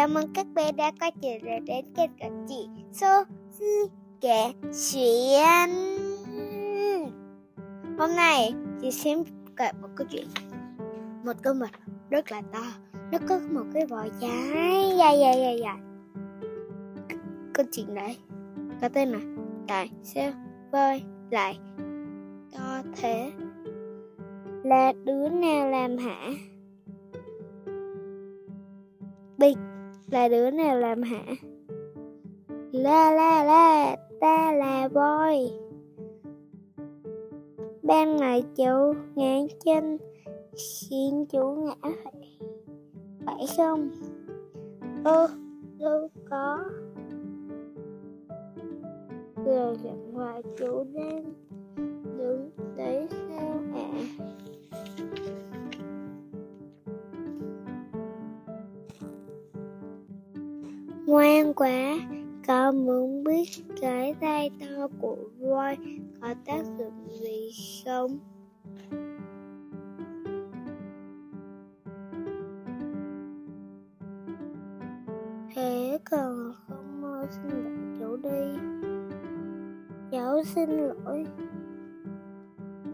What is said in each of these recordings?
Chào mừng các bé đã quay trở lại đến kênh của chị Sophie kể chuyện Hôm nay chị xem kể một câu chuyện, Một con mực rất là to. Nó có một cái vỏ dài dài dạ, dài dạ, dài dạ, dài Câu chuyện này có tên là Tại sao voi lại to thế. Là đứa nào làm hả? Bịch là đứa nào làm hả? La la la, ta là voi. Ban ngày chủ ngã chân khiến chủ ngã phải, phải không? Ơ, đâu có. Rồi chẳng ngoài chủ đang đứng đấy Ngoan quá, con muốn biết cái tay to của voi có tác dụng gì không? Thế còn không mau xin lỗi cháu đi. Cháu xin lỗi.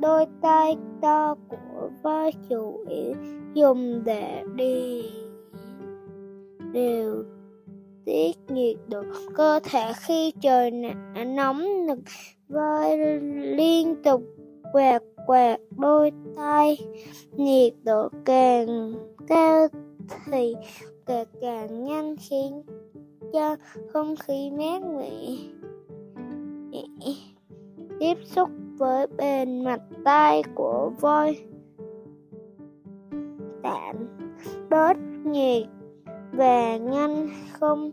Đôi tay to của voi chủ yếu dùng để đi đều tiết nhiệt độ cơ thể khi trời nóng nực và liên tục quẹt quẹt đôi tay nhiệt độ càng cao thì càng, càng nhanh khiến cho không khí mát mẻ. Tiếp xúc với bề mặt tay của voi tạm bớt nhiệt và ngăn không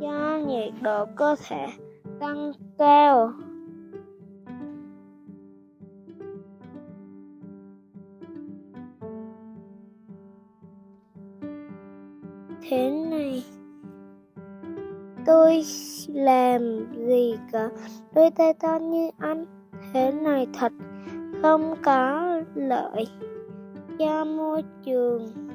cho nhiệt độ cơ thể tăng cao. Thế này, tôi làm gì cả, đôi tay to như anh, thế này thật không có lợi cho môi trường.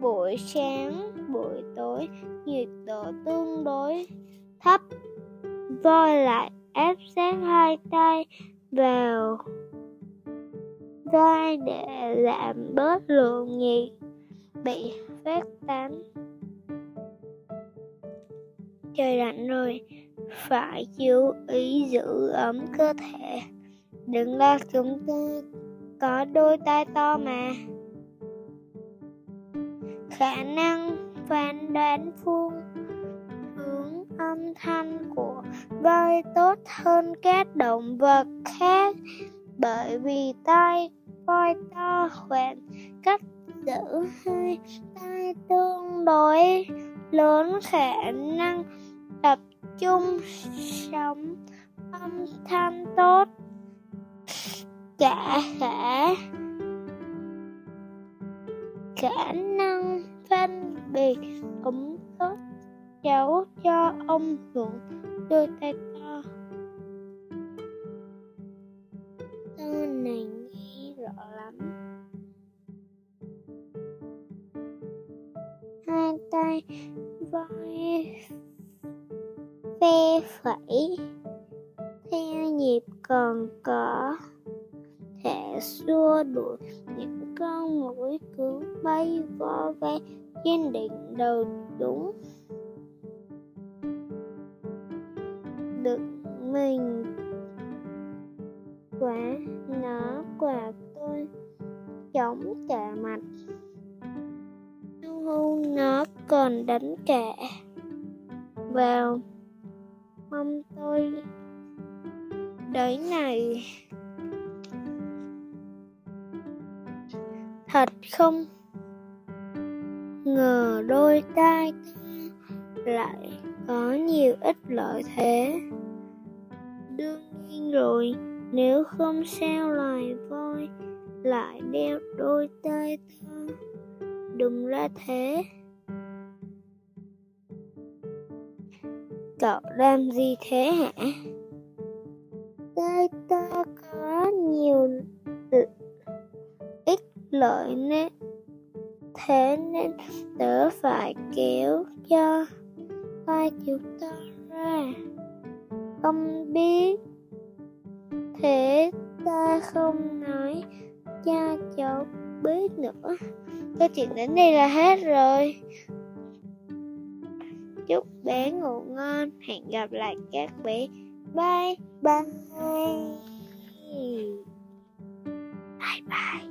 Buổi sáng, buổi tối, nhiệt độ tương đối thấp. Voi lại ép sát hai tay vào vai để giảm bớt lượng nhiệt bị phát tán. Trời lạnh rồi, phải chú ý giữ ấm cơ thể. Đừng lo chúng ta có đôi tay to mà khả năng phán đoán phương hướng âm thanh của voi tốt hơn các động vật khác bởi vì tai voi to khoảng cách giữ hai tai tương đối lớn, khả năng tập trung sóng âm thanh tốt cả khả khả năng bì cũng tốt. Cháu cho ông ruộng đưa tay to. To này nghe rõ lắm. Hai tay vai phe phẩy. Theo nhịp còn có thể xua đuổi những con mũi cứ bay vo ve trên đỉnh đầu đúng. Được mình. Quả nó quả tôi. Chống cả mặt. Hưu nó còn đánh cả vào mong tôi đấy này. Thật không? Ngờ đôi tai lại có nhiều ích lợi thế. Đương nhiên rồi, nếu không sao loài voi lại đeo đôi tai ta đừng ra thế. Cậu làm gì thế hả? Tai ta có nhiều ích lợi nên thế nên tớ phải kéo cho tay chú ta ra. Không biết Thế ta không nói cha cháu biết nữa. Câu chuyện đến đây là hết rồi. Chúc bé ngủ ngon. Hẹn gặp lại các bé. Bye bye. Bye bye.